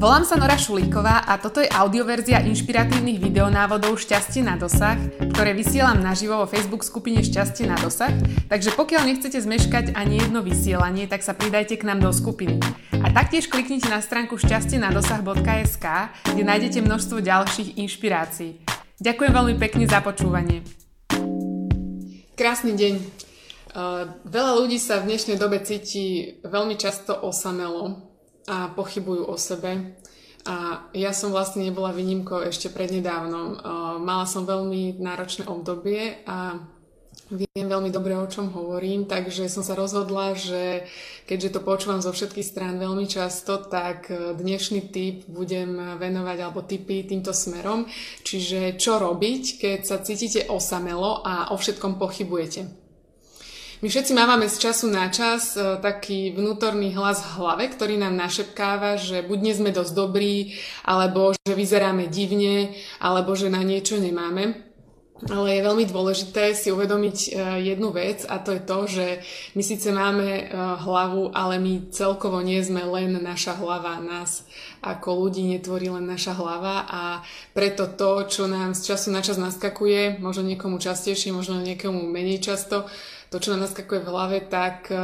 Volám sa Nora Šulíková a toto je audioverzia inšpiratívnych videonávodov Šťastie na dosah, ktoré vysielam naživo vo Facebook skupine Šťastie na dosah, takže pokiaľ nechcete zmeškať ani jedno vysielanie, tak sa pridajte k nám do skupiny. A taktiež kliknite na stránku šťastieNadosah.sk, kde nájdete množstvo ďalších inšpirácií. Ďakujem veľmi pekne za počúvanie. Krásny deň. Uh, veľa ľudí sa v dnešnej dobe cíti veľmi často osamelo a pochybujú o sebe. A ja som vlastne nebola výnimkou ešte prednedávnom. Mala som veľmi náročné obdobie a viem veľmi dobre, o čom hovorím, takže som sa rozhodla, že keďže to počúvam zo všetkých strán veľmi často, tak dnešný tip budem venovať, alebo tipy týmto smerom. Čiže čo robiť, keď sa cítite osamelo a o všetkom pochybujete. My všetci máme z času na čas e, taký vnútorný hlas v hlave, ktorý nám našepkáva, že buď nie sme dosť dobrí, alebo že vyzeráme divne, alebo že na niečo nemáme. Ale je veľmi dôležité si uvedomiť e, jednu vec a to je to, že my síce máme e, hlavu, ale my celkovo nie sme len naša hlava. Nás ako ľudí netvorí len naša hlava a preto to, čo nám z času na čas naskakuje, možno niekomu častejšie, možno niekomu menej často, to, čo nám naskakuje v hlave, tak e,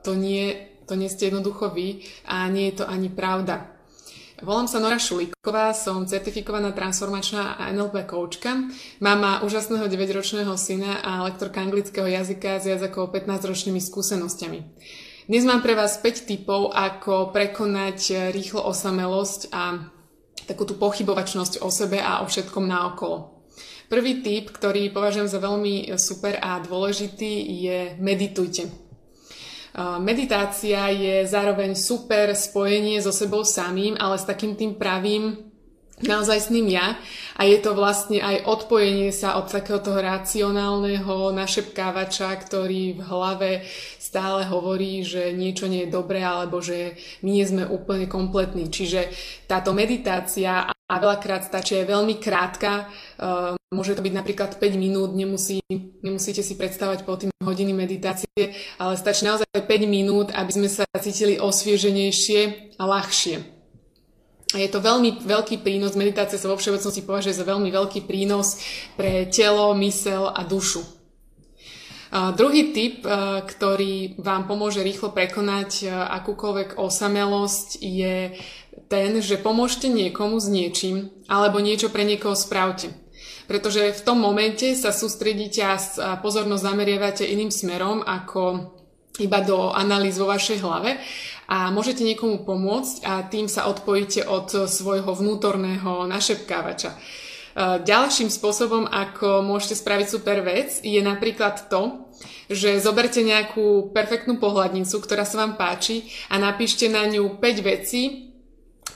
to nie, to nie ste jednoducho vy a nie je to ani pravda. Volám sa Nora Šulíková, som certifikovaná transformačná a NLP koučka, mama úžasného 9-ročného syna a lektorka anglického jazyka s viac ako 15-ročnými skúsenosťami. Dnes mám pre vás 5 typov, ako prekonať rýchlo osamelosť a takú tú pochybovačnosť o sebe a o všetkom naokolo. Prvý tip, ktorý považujem za veľmi super a dôležitý, je meditujte. Meditácia je zároveň super spojenie so sebou samým, ale s takým tým pravým naozaj s ním ja a je to vlastne aj odpojenie sa od takého toho racionálneho našepkávača, ktorý v hlave stále hovorí, že niečo nie je dobré alebo že my nie sme úplne kompletní. Čiže táto meditácia a veľakrát stačí aj veľmi krátka, uh, môže to byť napríklad 5 minút, nemusí, nemusíte si predstavať po tým hodiny meditácie, ale stačí naozaj 5 minút, aby sme sa cítili osvieženejšie a ľahšie. Je to veľmi veľký prínos, meditácia sa vo všeobecnosti považuje za veľmi veľký prínos pre telo, mysel a dušu. A druhý tip, e, ktorý vám pomôže rýchlo prekonať e, akúkoľvek osamelosť, je ten, že pomôžte niekomu s niečím alebo niečo pre niekoho spravte. Pretože v tom momente sa sústredíte a pozornosť zameriavate iným smerom ako iba do analýz vo vašej hlave a môžete niekomu pomôcť a tým sa odpojíte od svojho vnútorného našepkávača. E, ďalším spôsobom, ako môžete spraviť super vec, je napríklad to, že zoberte nejakú perfektnú pohľadnicu, ktorá sa vám páči a napíšte na ňu 5 vecí,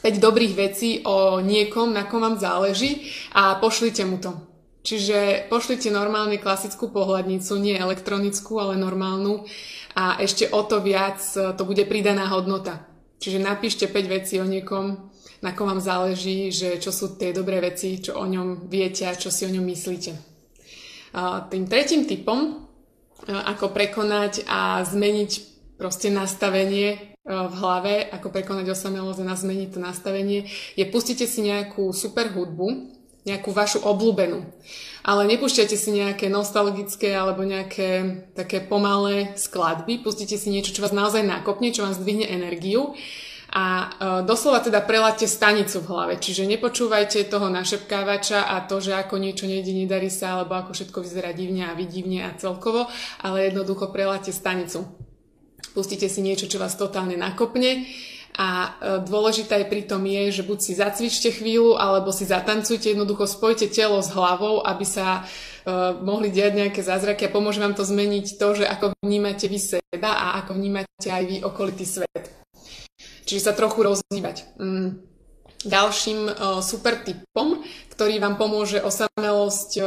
5 dobrých vecí o niekom, na kom vám záleží a pošlite mu to. Čiže pošlite normálne klasickú pohľadnicu, nie elektronickú, ale normálnu a ešte o to viac e, to bude pridaná hodnota. Čiže napíšte 5 vecí o niekom, na kom vám záleží, že čo sú tie dobré veci, čo o ňom viete a čo si o ňom myslíte. A tým tretím typom, e, ako prekonať a zmeniť proste nastavenie e, v hlave, ako prekonať osamelosť a zmeniť to nastavenie, je pustite si nejakú super hudbu, nejakú vašu obľúbenú. Ale nepúšťajte si nejaké nostalgické alebo nejaké také pomalé skladby, pustite si niečo, čo vás naozaj nakopne, čo vám zdvihne energiu a e, doslova teda preláte stanicu v hlave, čiže nepočúvajte toho našepkávača a to, že ako niečo nejde, nedarí sa, alebo ako všetko vyzerá divne a vidivne a celkovo, ale jednoducho preláte stanicu. Pustite si niečo, čo vás totálne nakopne a e, dôležité aj pri tom je, že buď si zacvičte chvíľu, alebo si zatancujte, jednoducho spojte telo s hlavou, aby sa uh, mohli diať nejaké zázraky a pomôže vám to zmeniť to, že ako vnímate vy seba a ako vnímate aj vy okolitý svet. Čiže sa trochu rozhýbať. Mm. Ďalším uh, super typom, ktorý vám pomôže osamelosť e,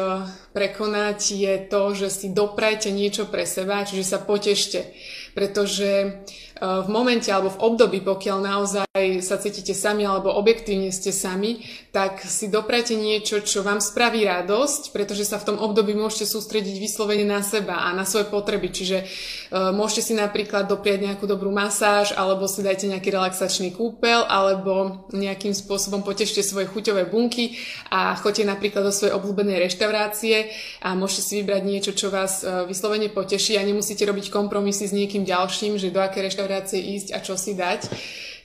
prekonať, je to, že si doprajte niečo pre seba, čiže sa potešte. Pretože v momente alebo v období, pokiaľ naozaj sa cítite sami alebo objektívne ste sami, tak si doprajte niečo, čo vám spraví radosť, pretože sa v tom období môžete sústrediť vyslovene na seba a na svoje potreby. Čiže uh, môžete si napríklad dopriať nejakú dobrú masáž, alebo si dajte nejaký relaxačný kúpel, alebo nejakým spôsobom potešte svoje chuťové bunky a choďte napríklad do svojej obľúbenej reštaurácie a môžete si vybrať niečo, čo vás uh, vyslovene poteší a nemusíte robiť kompromisy s niekým ďalším, že do aké reštaurácie ísť a čo si dať.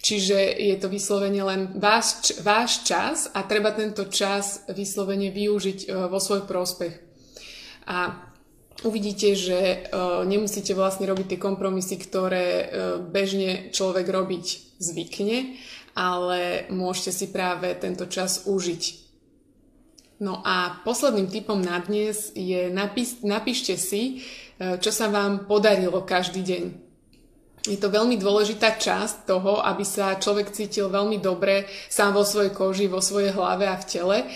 Čiže je to vyslovene len váš, váš čas a treba tento čas vyslovene využiť e, vo svoj prospech. A uvidíte, že e, nemusíte vlastne robiť tie kompromisy, ktoré e, bežne človek robiť zvykne, ale môžete si práve tento čas užiť. No a posledným typom na dnes je napís, napíšte si, čo sa vám podarilo každý deň. Je to veľmi dôležitá časť toho, aby sa človek cítil veľmi dobre sám vo svojej koži, vo svojej hlave a v tele, e,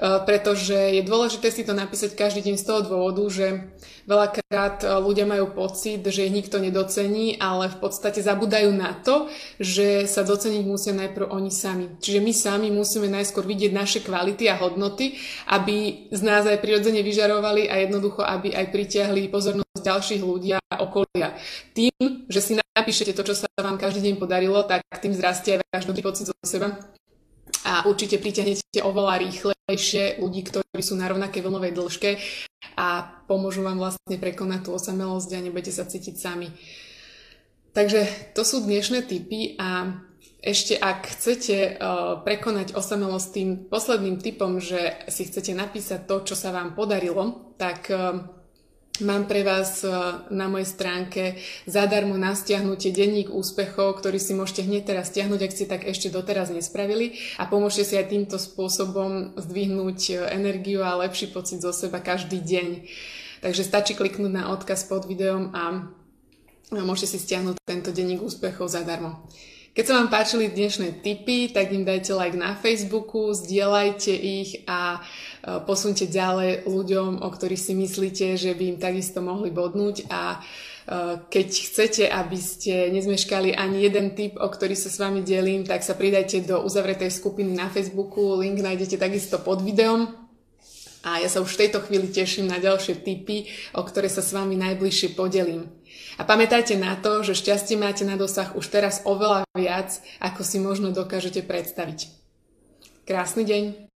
pretože je dôležité si to napísať každý deň z toho dôvodu, že veľakrát e, ľudia majú pocit, že ich nikto nedocení, ale v podstate zabudajú na to, že sa doceniť musia najprv oni sami. Čiže my sami musíme najskôr vidieť naše kvality a hodnoty, aby z nás aj prirodzene vyžarovali a jednoducho, aby aj pritiahli pozornosť ďalších ľudí a okolia. Tým, že si napíšete to, čo sa vám každý deň podarilo, tak tým zrastie aj váš dobrý pocit zo seba a určite priťahnete oveľa rýchlejšie ľudí, ktorí sú na rovnakej vlnovej dĺžke a pomôžu vám vlastne prekonať tú osamelosť a nebudete sa cítiť sami. Takže to sú dnešné typy a ešte ak chcete uh, prekonať osamelosť tým posledným typom, že si chcete napísať to, čo sa vám podarilo, tak uh, Mám pre vás e, na mojej stránke zadarmo na stiahnutie denník úspechov, ktorý si môžete hneď teraz stiahnuť, ak ste tak ešte doteraz nespravili a pomôžete si aj týmto spôsobom zdvihnúť e, energiu a lepší pocit zo seba každý deň. Takže stačí kliknúť na odkaz pod videom a môžete si stiahnuť tento denník úspechov zadarmo. Keď sa vám páčili dnešné tipy, tak im dajte like na Facebooku, zdieľajte ich a e, posunte ďalej ľuďom, o ktorých si myslíte, že by im takisto mohli bodnúť a e, keď chcete, aby ste nezmeškali ani jeden tip, o ktorý sa s vami delím, tak sa pridajte do uzavretej skupiny na Facebooku, link nájdete takisto pod videom. A ja sa už v tejto chvíli teším na ďalšie tipy, o ktoré sa s vami najbližšie podelím. A pamätajte na to, že šťastie máte na dosah už teraz oveľa viac, ako si možno dokážete predstaviť. Krásny deň!